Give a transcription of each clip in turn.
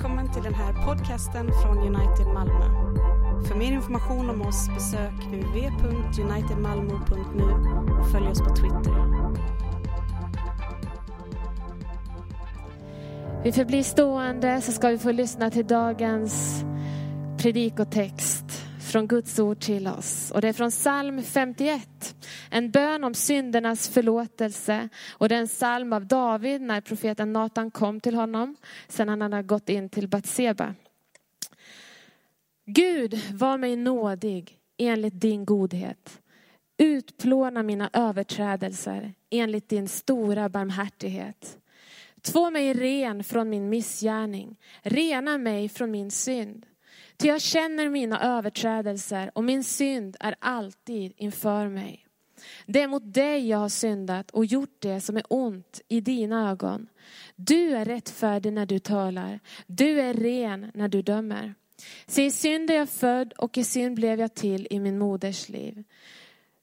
Välkommen till den här podcasten från United Malmö. För mer information om oss besök www.unitedmalmo.nu och följ oss på Twitter. Vi förblir stående så ska vi få lyssna till dagens predikotext från Guds ord till oss. Och det är från psalm 51. En bön om syndernas förlåtelse. Och det är en psalm av David när profeten Natan kom till honom. Sen han hade gått in till Batseba. Gud, var mig nådig enligt din godhet. Utplåna mina överträdelser enligt din stora barmhärtighet. Två mig ren från min missgärning, rena mig från min synd. Ty jag känner mina överträdelser och min synd är alltid inför mig. Det är mot dig jag har syndat och gjort det som är ont i dina ögon. Du är rättfärdig när du talar, du är ren när du dömer. Se, i synd är jag född och i synd blev jag till i min moders liv.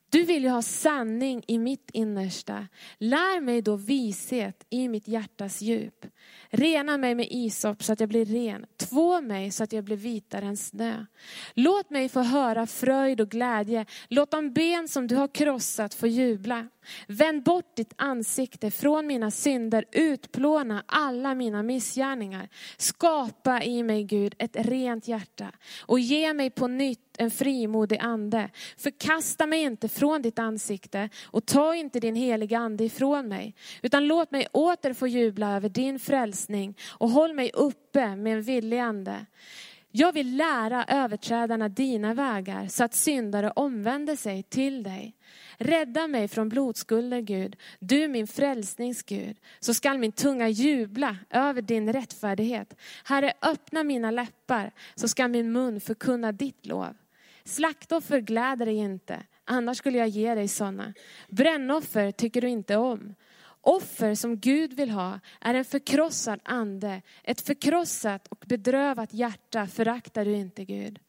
Du vill ju ha sanning i mitt innersta. Lär mig då vishet i mitt hjärtas djup. Rena mig med isop så att jag blir ren. Två mig så att jag blir vitare än snö. Låt mig få höra fröjd och glädje. Låt de ben som du har krossat få jubla. Vänd bort ditt ansikte från mina synder. Utplåna alla mina missgärningar. Skapa i mig Gud ett rent hjärta och ge mig på nytt en frimodig ande. Förkasta mig inte från ditt ansikte och ta inte din heliga ande ifrån mig. Utan låt mig åter få jubla över din frälsning och håll mig uppe med en villig ande. Jag vill lära överträdarna dina vägar så att syndare omvänder sig till dig. Rädda mig från blodskulder Gud, du min frälsnings Gud. Så skall min tunga jubla över din rättfärdighet. Herre öppna mina läppar så skall min mun förkunna ditt lov. Slaktoffer gläder dig inte, annars skulle jag ge dig sådana. Brännoffer tycker du inte om. Offer som Gud vill ha är en förkrossad ande, ett förkrossat och bedrövat hjärta föraktar du inte Gud.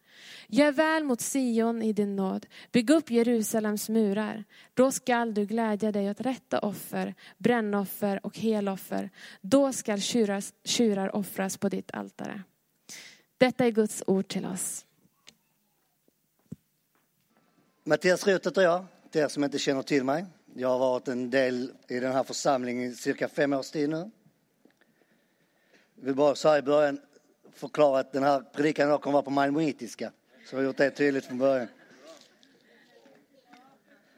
Gör väl mot Sion i din nåd, bygg upp Jerusalems murar. Då skall du glädja dig åt rätta offer, brännoffer och heloffer. Då skall tjurar, tjurar offras på ditt altare. Detta är Guds ord till oss. Mattias Roth heter jag, till er som inte känner till mig. Jag har varit en del i den här församlingen i cirka fem års tid nu. Jag vill bara så här i början förklara att den här predikan kommer vara på malmöitiska. Så jag har gjort det tydligt från början.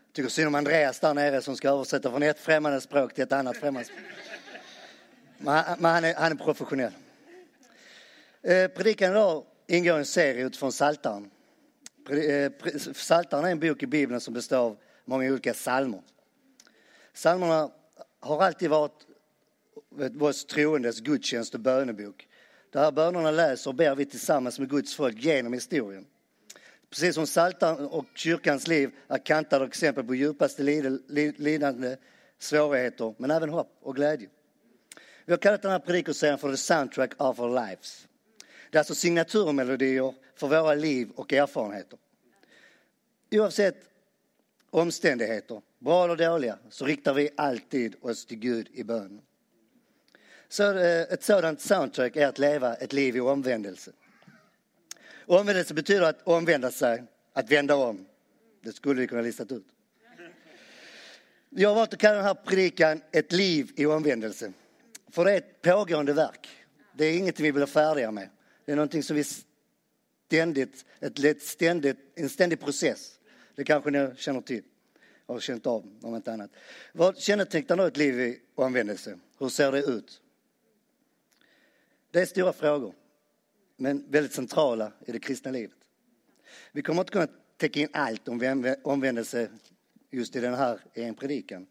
Jag tycker synd om Andreas där nere som ska översätta från ett främmande språk till ett annat främmande språk. Men han, är, han är professionell. Eh, predikan idag ingår i en serie utifrån Saltaren. Eh, Saltaren Psaltaren är en bok i Bibeln som består av många olika psalmer. Psalmerna har alltid varit vårt troendes gudstjänst och bönebok. Där bönerna läser och ber vi tillsammans med Guds folk genom historien. Precis som Psaltaren och kyrkans liv är kantade exempel på djupaste lidande, svårigheter, men även hopp och glädje. Vi har kallat den här predikoserien för The Soundtrack of Our Lives. Det är alltså signaturmelodier för våra liv och erfarenheter. Oavsett omständigheter, bra eller dåliga, så riktar vi alltid oss till Gud i bön. Så eh, ett sådant soundtrack är att leva ett liv i omvändelse. Omvändelse betyder att omvända sig, att vända om. Det skulle vi kunna listat ut. Jag har valt att kalla den här predikan Ett liv i omvändelse. För det är ett pågående verk. Det är inget vi blir färdiga med. Det är någonting som vi ständigt, ett, ständigt, en ständig process. Det kanske ni känner till och har känt av om inte annat. Vad kännetecknar då ett liv i omvändelse? Hur ser det ut? Det är stora frågor, men väldigt centrala i det kristna livet. Vi kommer inte kunna täcka in allt om omvändelse just i den här en predikan.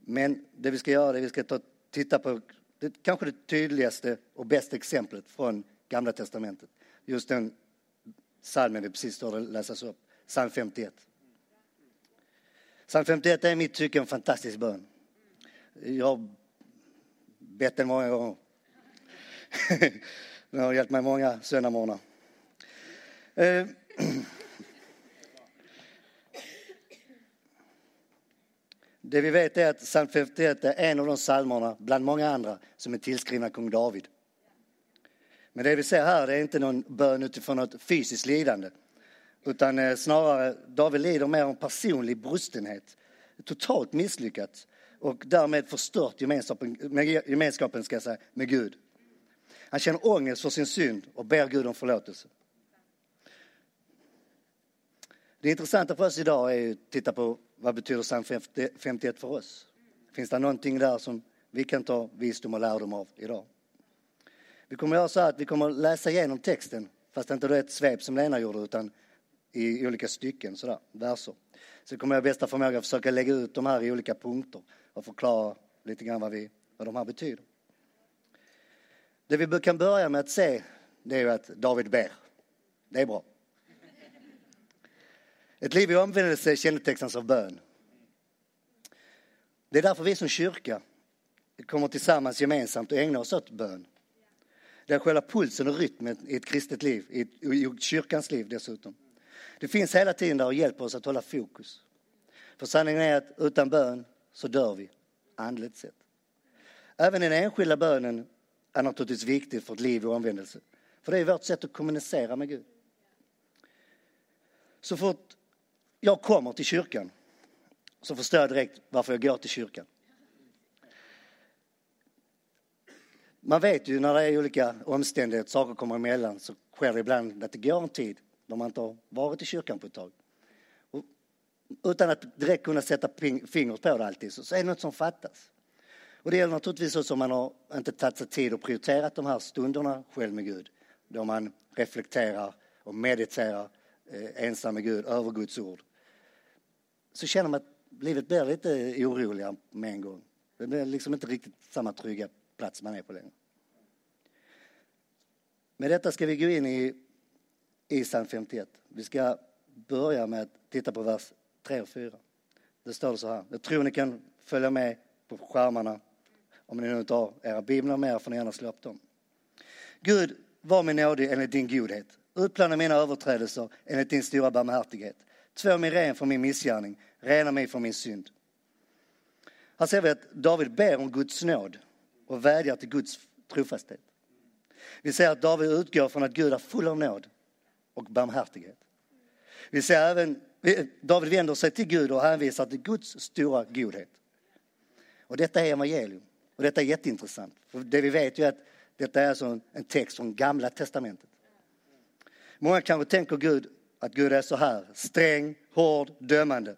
Men det vi ska göra är att vi ska ta, titta på det, kanske det tydligaste och bästa exemplet från Gamla Testamentet. Just den psalmen vi precis hörde läsas upp, psalm 51. Psalm 51 är i mitt tycke en fantastisk bön. Jag har bett den många gånger. den har hjälpt mig många söndagsmorgnar. Eh, det vi vet är att psalm 51 är en av de psalmerna, bland många andra, som är tillskrivna kung David. Men det vi ser här det är inte någon bön utifrån något fysiskt lidande. Utan eh, snarare, David lider mer om personlig brustenhet. Totalt misslyckat och därmed förstört gemenskapen, gemenskapen ska säga, med Gud. Han känner ångest för sin synd och ber Gud om förlåtelse. Det intressanta för oss idag är att titta på vad betyder psalm 51 för oss. Finns det någonting där som vi kan ta visdom och lärdom av idag? Vi kommer att göra så att vi kommer att läsa igenom texten, fast inte det är ett svep som Lena gjorde, utan i olika stycken, sådär, verser. Så kommer jag bästa förmåga försöka lägga ut de här i olika punkter och förklara lite grann vad, vi, vad de här betyder. Det vi kan börja med att se, det är ju att David ber. Det är bra. Ett liv i omvändelse kännetecknas av bön. Det är därför vi som kyrka kommer tillsammans gemensamt och ägnar oss åt bön. Det är själva pulsen och rytmen i ett kristet liv, i kyrkans liv dessutom. Det finns hela tiden där och hjälper oss att hålla fokus. För sanningen är att utan bön så dör vi, andligt sett. Även den enskilda bönen är naturligtvis viktig för ett liv i omvändelse. För det är vårt sätt att kommunicera med Gud. Så fort jag kommer till kyrkan så förstår jag direkt varför jag går till kyrkan. Man vet ju när det är olika omständigheter, saker kommer emellan, så sker det ibland att det går en tid de man inte har varit i kyrkan på ett tag. Och utan att direkt kunna sätta fingret på det alltid, så är det något som fattas. Och det gäller naturligtvis också om man har inte tagit sig tid och prioriterat de här stunderna själv med Gud, då man reflekterar och mediterar eh, ensam med Gud över Guds ord. Så känner man att livet blir lite oroligare med en gång. Det blir liksom inte riktigt samma trygga plats man är på längre. Med detta ska vi gå in i, i psalm 51. Vi ska börja med att titta på vers 3 och 4. Det står det så här. Jag tror ni kan följa med på skärmarna. Om ni nu inte har era biblar med er får ni gärna slå upp dem. Gud, var mig nådig enligt din godhet. Utplana mina överträdelser enligt din stora barmhärtighet. Två mig ren från min missgärning. Rena mig från min synd. Här ser vi att David ber om Guds nåd och vädjar till Guds trofasthet. Vi ser att David utgår från att Gud är full av nåd och barmhärtighet. Vi ser även David vänder sig till Gud och hänvisar till Guds stora godhet. Och detta är evangelium. Och detta är jätteintressant. För det vi vet är att detta är alltså en text från Gamla Testamentet. Många kanske tänker Gud, att Gud är så här, sträng, hård, dömande.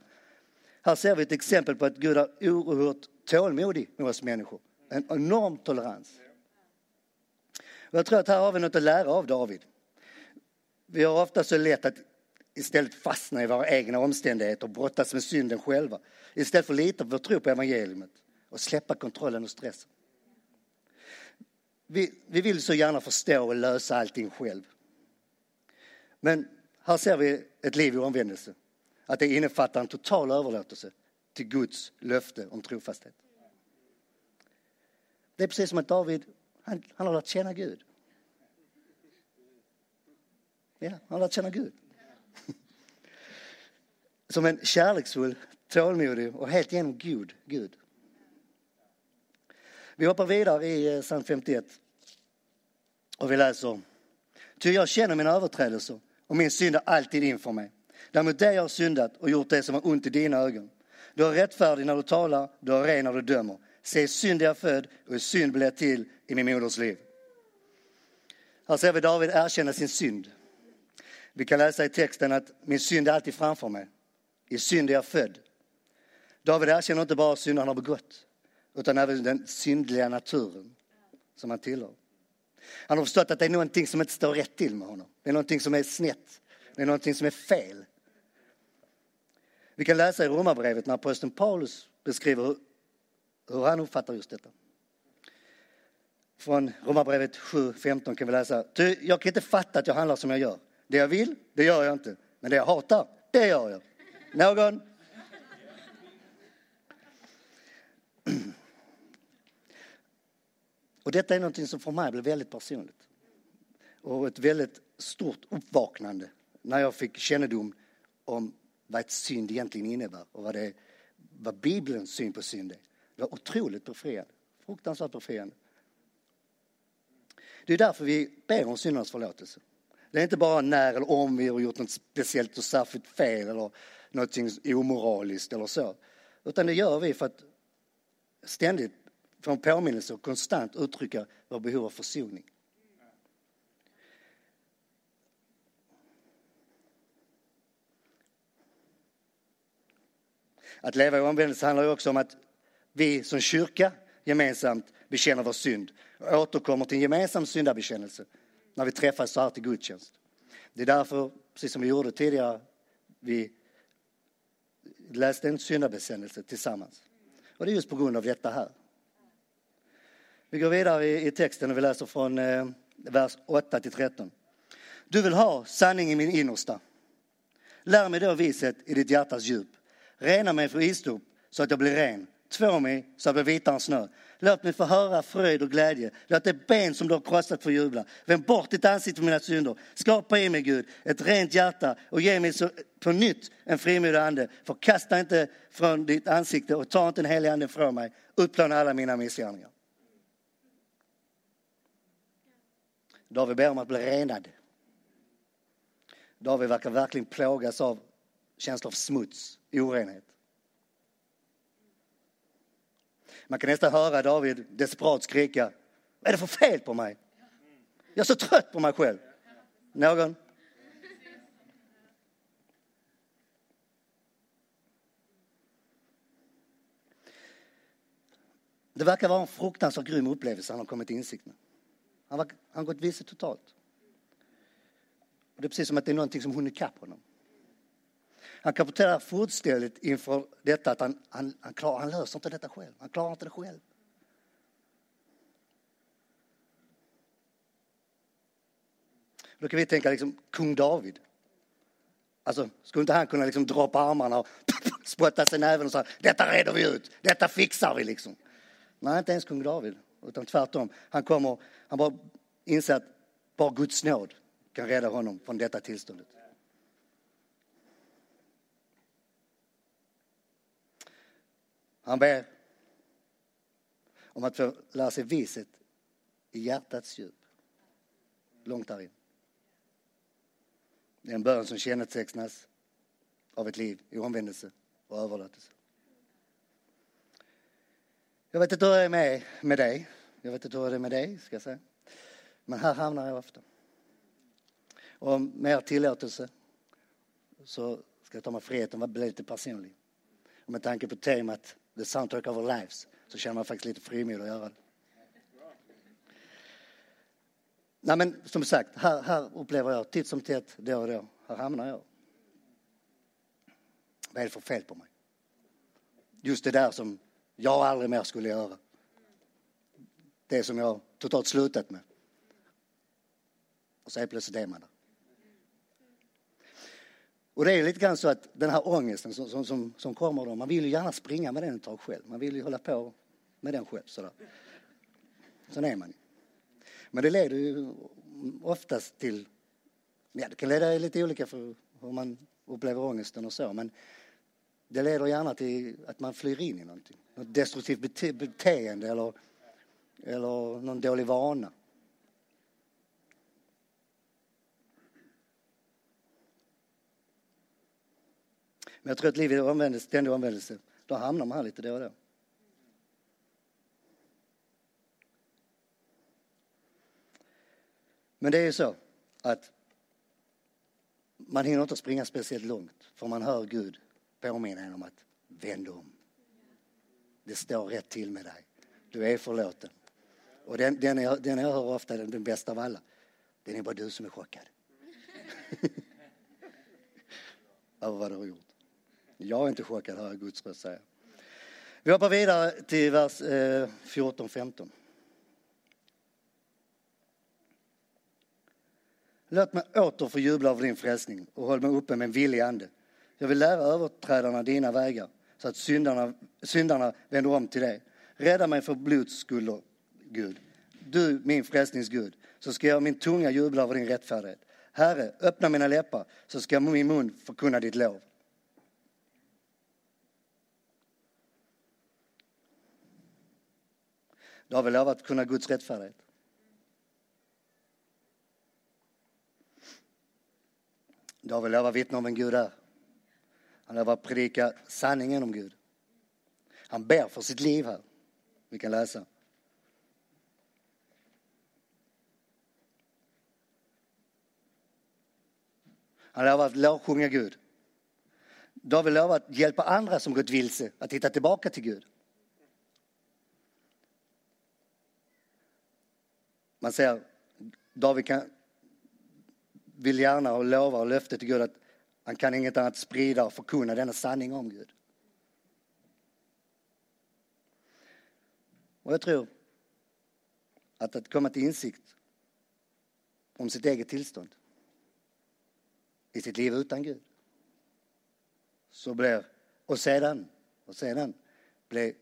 Här ser vi ett exempel på att Gud är oerhört tålmodig med oss människor. En enorm tolerans. Och jag tror att här har vi något att lära av David. Vi har ofta så lätt att istället fastna i våra egna omständigheter och brottas med synden själva. Istället för att lita på vår tro på evangeliet och släppa kontrollen och stressen. Vi, vi vill så gärna förstå och lösa allting själv. Men här ser vi ett liv i omvändelse. Att det innefattar en total överlåtelse till Guds löfte om trofasthet. Det är precis som att David, han, han har lärt känna Gud. Ja, han har lärt känna Gud. Som en kärleksfull, tålmodig och helt igenom god Gud. Vi hoppar vidare i eh, psalm 51 och vi läser. Ty jag känner mina överträdelser och min synd är alltid inför mig. Däremot det jag har syndat och gjort det som är ont i dina ögon. Du är rättfärdig när du talar, du är ren när du dömer. Se, synd är jag född och i synd blev jag till i min moders liv. Här ser vi David erkänna sin synd. Vi kan läsa i texten att min synd är alltid framför mig. I synd är jag född. David erkänner inte bara synden han har begått, utan även den syndliga naturen som han tillhör. Han har förstått att det är någonting som inte står rätt till med honom. Det är någonting som är snett. Det är någonting som är fel. Vi kan läsa i Romarbrevet när aposteln Paulus beskriver hur, hur han uppfattar just detta. Från Romarbrevet 7.15 kan vi läsa. Jag kan inte fatta att jag handlar som jag gör. Det jag vill, det gör jag inte. Men det jag hatar, det gör jag. Någon? Och detta är någonting som för mig blev väldigt personligt. Och ett väldigt stort uppvaknande när jag fick kännedom om vad ett synd egentligen innebär och vad, det, vad Bibelns syn på synd är. Det var otroligt befriande. Fruktansvärt befriande. Det är därför vi ber om syndernas förlåtelse. Det är inte bara när eller om vi har gjort något speciellt och särskilt fel eller någonting omoraliskt eller så. Utan det gör vi för att ständigt få en påminnelse och konstant uttrycka vårt behov av försoning. Att leva i omvändelse handlar ju också om att vi som kyrka gemensamt bekänner vår synd och återkommer till en gemensam syndabekännelse när vi träffas så här till gudstjänst. Det är därför, precis som vi gjorde tidigare, vi läste en syndabekännelse tillsammans. Och det är just på grund av detta här. Vi går vidare i, texten och vi läser från eh, vers 8 till 13. Du vill ha sanning i min innersta. Lär mig då vishet i ditt hjärtas djup. Rena mig för isdop så att jag blir ren. Två mig så att jag blir vitare än snö. Låt mig få höra fröjd och glädje. Låt det ben som du har krossat få jubla. Vänd bort ditt ansikte från mina synder. Skapa i mig, Gud, ett rent hjärta och ge mig så, på nytt en frimodig ande. Förkasta inte från ditt ansikte och ta inte den heliga anden från mig. Utplåna alla mina missgärningar. David ber om att bli renad. David verkar verkligen plågas av känslor av smuts, orenhet. Man kan nästan höra David desperat skrika. Vad är det för fel på mig? Jag är så trött på mig själv. Någon? Det verkar vara en fruktansvärt grym upplevelse han har kommit till insikt med. Han, har gått vilse totalt. Och det är precis som att det är någonting som hunnit ikapp honom. Han kapitulerar fullständigt inför detta att han, han, han, klar, han löser inte detta själv. Han klarar inte det själv. Då kan vi tänka liksom kung David. Alltså, skulle inte han kunna liksom dra på armarna och spotta sig i näven och säga detta reder vi ut, detta fixar vi liksom. Nej, inte ens kung David, utan tvärtom. Han kommer, han bara inser att bara Guds nåd kan rädda honom från detta tillståndet. Han ber om att få lära sig vishet i hjärtats djup. Långt där in. Det är en bön som kännetecknas av ett liv i omvändelse och överlåtelse. Jag vet inte hur det är med, med dig. Jag vet inte hur det är med dig, ska jag säga. Men här hamnar jag ofta. Och med er tillåtelse så ska jag ta mig friheten att bli lite personlig. Och med tanke på temat the soundtrack of our lives, så känner man faktiskt lite frimodig att göra det. Nej men som sagt, här, här upplever jag titt som tätt, då och då, här hamnar jag. Vad är det för fel på mig? Just det där som jag aldrig mer skulle göra. Det som jag totalt slutat med. Och så är plötsligt är man där. Och det är lite grann så att den här ångesten som, som, som, som kommer då, man vill ju gärna springa med den ett tag själv. Man vill ju hålla på med den själv sådär. Sån är man Men det leder ju oftast till, ja det kan leda lite olika för hur man upplever ångesten och så, men det leder gärna till att man flyr in i någonting. Något destruktivt bete beteende eller, eller någon dålig vana. Men jag tror att livet är omvändelse, ständig omvändelse. Då hamnar man här lite då och då. Men det är ju så att man hinner inte springa speciellt långt för man hör Gud påminna en om att vänd om. Det står rätt till med dig. Du är förlåten. Och den, den, jag, den jag hör ofta den, den bästa av alla. den är bara du som är chockad. Över vad du har gjort. Jag är inte chockad, hör jag Guds röst säga. Vi hoppar vidare till vers eh, 14-15. Låt mig åter få jubla över din frälsning och håll mig uppe med en villig ande. Jag vill lära överträdarna dina vägar så att syndarna, syndarna vänder om till dig. Rädda mig för blodsskulder, Gud. Du, min frälsningsgud, så ska jag min tunga jubla över din rättfärdighet. Herre, öppna mina läppar så ska min mun förkunna ditt lov. Då har vi lov att kunna Guds rättfärdighet. Då har vi lov att vittna om vem Gud är. Han lovar att predika sanningen om Gud. Han ber för sitt liv här. Vi kan läsa. Han lovar att lovsjunga Gud. Då har vi lovat att hjälpa andra som gått vilse att hitta tillbaka till Gud. Man ser, David kan, vill gärna och lovar och löftet till Gud att han kan inget annat sprida och förkunna denna sanning om Gud. Och jag tror att att komma till insikt om sitt eget tillstånd i sitt liv utan Gud så blir, och sedan, och sedan blir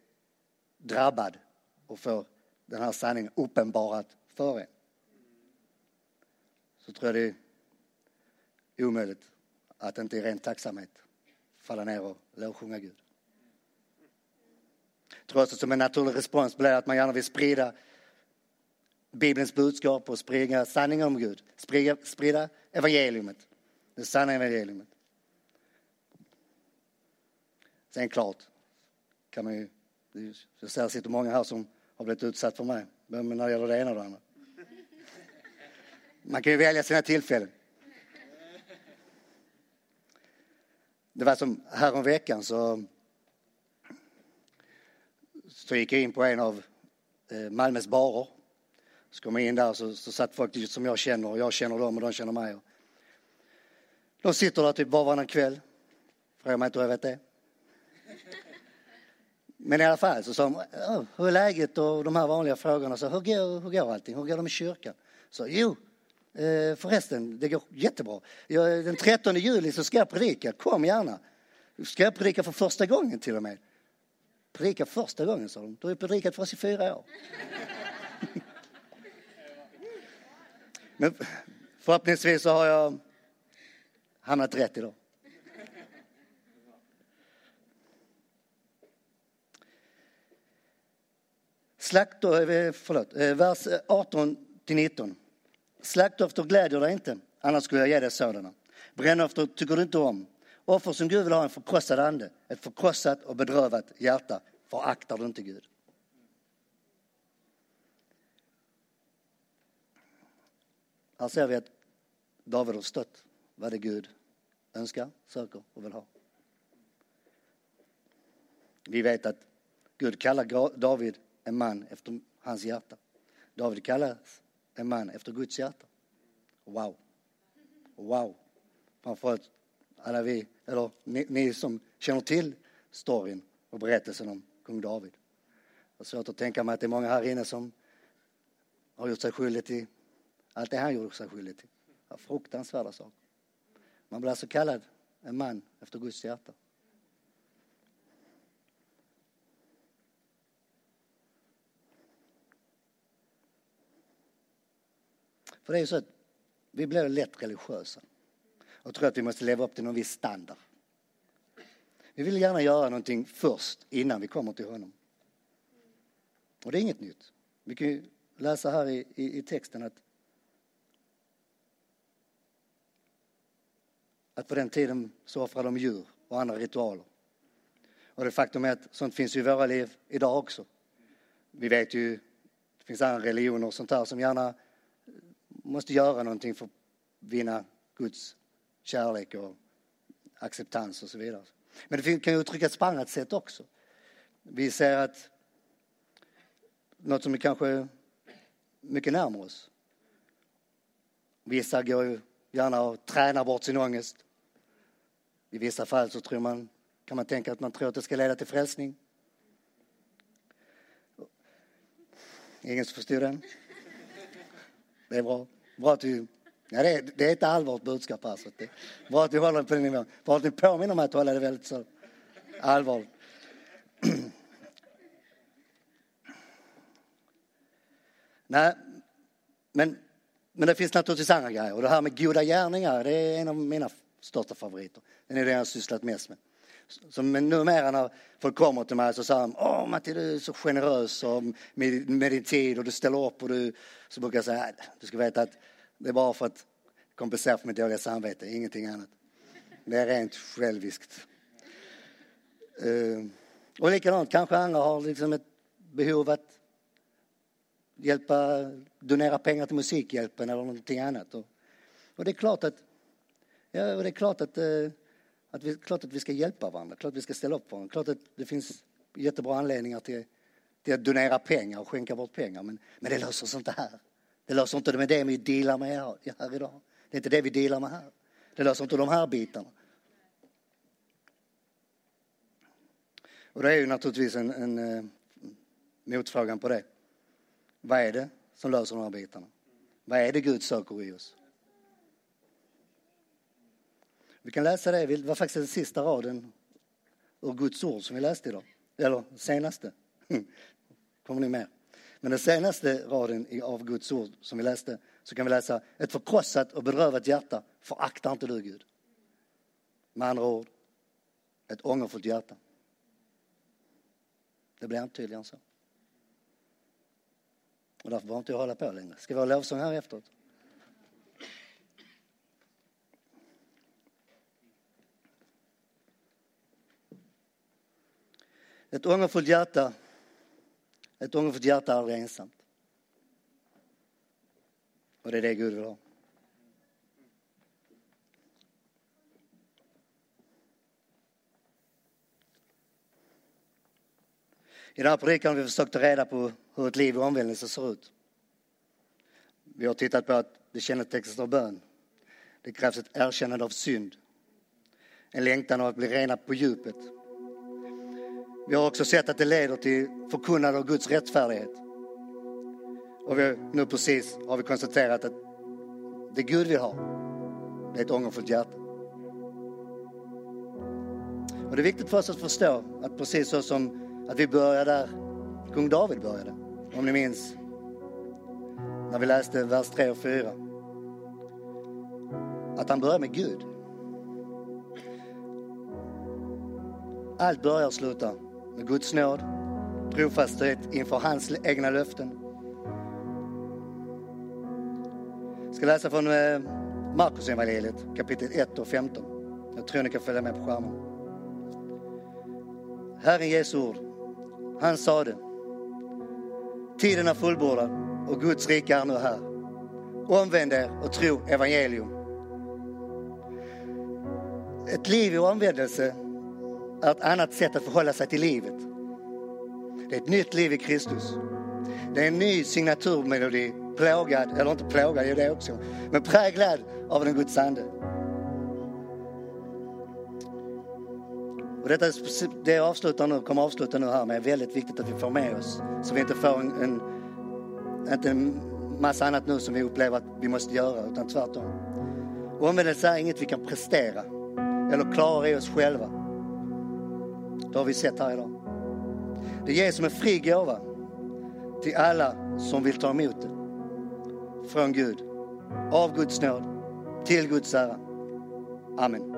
drabbad och får den här sanningen uppenbarat för en. Så tror jag det är omöjligt att inte i ren tacksamhet falla ner och lovsjunga Gud. Jag tror också som en naturlig respons blir att man gärna vill sprida Bibelns budskap och sprida sanningen om Gud. Sprida, sprida evangeliumet, det sanna evangeliumet. Sen klart kan man ju, jag ser att det sitter många här som har blivit utsatt för mig, men när det gäller det ena och det andra. Man kan ju välja sina tillfällen. Det var som häromveckan så, så gick jag in på en av eh, Malmös barer. Så kom jag in där så, så satt folk som jag känner och jag känner dem och de känner mig. De sitter där typ var varannan kväll. Frågar mig inte hur jag vet det. Men i alla fall så sa de, hur är läget och de här vanliga frågorna. Så, hur, går, hur går allting? Hur går det i kyrkan? Så, jo, eh, förresten, det går jättebra. Jag, den 13 juli så ska jag predika, kom gärna. Ska jag predika för första gången till och med? Predika första gången, sa de. Du har ju predikat för oss i fyra år. Men förhoppningsvis så har jag hamnat rätt idag. Slakt, eh, förlåt, eh, vers eh, 18 till 19. Slaktoffer glädjer dig inte, annars skulle jag ge dig sådana. Brännoffer tycker du inte om. Offer som Gud vill ha en förkrossad ande, ett förkrossat och bedrövat hjärta föraktar du inte Gud. Här ser vi att David har stått vad det Gud önskar, söker och vill ha. Vi vet att Gud kallar David en man efter hans hjärta. David kallas en man efter Guds hjärta. Wow. Wow. Framförallt alla vi, eller ni, ni som känner till storyn och berättelsen om kung David. Jag har svårt att tänka mig att det är många här inne som har gjort sig skyldig till allt det han gjorde sig skyldig till. Ja, fruktansvärda saker. Man blir alltså kallad en man efter Guds hjärta. För det är ju så att vi blir lätt religiösa och tror att vi måste leva upp till någon viss standard. Vi vill gärna göra någonting först innan vi kommer till honom. Och det är inget nytt. Vi kan ju läsa här i, i, i texten att att på den tiden så offrade de djur och andra ritualer. Och det faktum är att sånt finns ju i våra liv idag också. Vi vet ju, det finns andra religioner och sånt här som gärna måste göra någonting för att vinna Guds kärlek och acceptans och så vidare. Men det kan ju uttryckas på annat sätt också. Vi ser att något som är kanske mycket närmare oss. Vissa går ju gärna och tränar bort sin ångest. I vissa fall så tror man, kan man tänka att man tror att det ska leda till frälsning. Ingen som förstod den? Det är bra. Bra att du, ja, det, är, det är ett allvarligt budskap alltså. Det, bra att du håller på den nivån. Bra att ni påminner mig att hålla det väldigt så allvarligt. Nej, men, men det finns naturligtvis andra grejer. Och det här med goda gärningar, det är en av mina största favoriter. Den är det jag har sysslat mest med. Som men numera när folk kommer till mig så säger de, åh Matti du är så generös och med, med din tid och du ställer upp och du, så brukar jag säga, du ska veta att det är bara för att kompensera för mitt dåliga samvete, ingenting annat. Det är rent själviskt. Uh, och likadant, kanske andra har liksom ett behov att hjälpa, donera pengar till Musikhjälpen eller någonting annat. Och, och det är klart att, ja, det är klart att, uh, att vi, klart att vi ska hjälpa varandra, klart att vi ska ställa upp för varandra, klart att det finns jättebra anledningar till, till att donera pengar och skänka bort pengar. Men, men det löser sig inte här. Det löser inte med det vi dealar med här, här idag. Det är inte det vi dealar med här. Det löser inte de här bitarna. Och det är ju naturligtvis en, en, en motfrågan på det. Vad är det som löser de här bitarna? Vad är det Gud söker i oss? Vi kan läsa det, det var faktiskt den sista raden ur Guds ord som vi läste idag. Eller senaste. Hm. Kommer ni med? Men den senaste raden av Guds ord som vi läste så kan vi läsa ett förkrossat och bedrövat hjärta föraktar inte du Gud. Med andra ord, ett ångerfullt hjärta. Det blir inte tydligare än så. Och därför behöver inte jag hålla på längre. Ska vi ha lovsång här efteråt? Ett ångerfullt hjärta, ett ångerfullt hjärta är aldrig ensamt. Och det är det Gud vill ha. I den här predikan har vi försökt ta reda på hur ett liv i omvändelse ser ut. Vi har tittat på att det kännetecknas av bön. Det krävs ett erkännande av synd. En längtan av att bli rena på djupet. Vi har också sett att det leder till förkunnande av Guds rättfärdighet. Och vi har, nu precis har vi konstaterat att det Gud vill ha, det är ett ångerfullt hjärta. Och det är viktigt för oss att förstå att precis så som att vi börjar där kung David började. Om ni minns när vi läste vers 3 och 4. Att han börjar med Gud. Allt börjar och slutar med Guds nåd, trofasthet inför hans egna löften. Jag ska läsa från eh, Markus evangeliet kapitel 1 och 15. Jag tror ni kan följa med på skärmen. Herren Jesu ord. Han sade, tiden är fullbordad och Guds rike är nu här. Omvänd er och tro evangelium. Ett liv i omvändelse är ett annat sätt att förhålla sig till livet. Det är ett nytt liv i Kristus. Det är en ny signaturmelodi, plågad, eller inte plågad, det det också, men präglad av den Guds ande. Och detta, det avslutar nu, kommer avsluta nu här med är väldigt viktigt att vi får med oss så vi inte får en, en, inte en massa annat nu som vi upplever att vi måste göra utan tvärtom. Omvändelse är inget vi kan prestera eller klara i oss själva. Det har vi sett här idag. Det ges som en fri gåva till alla som vill ta emot det. Från Gud, av Guds nåd, till Guds ära. Amen.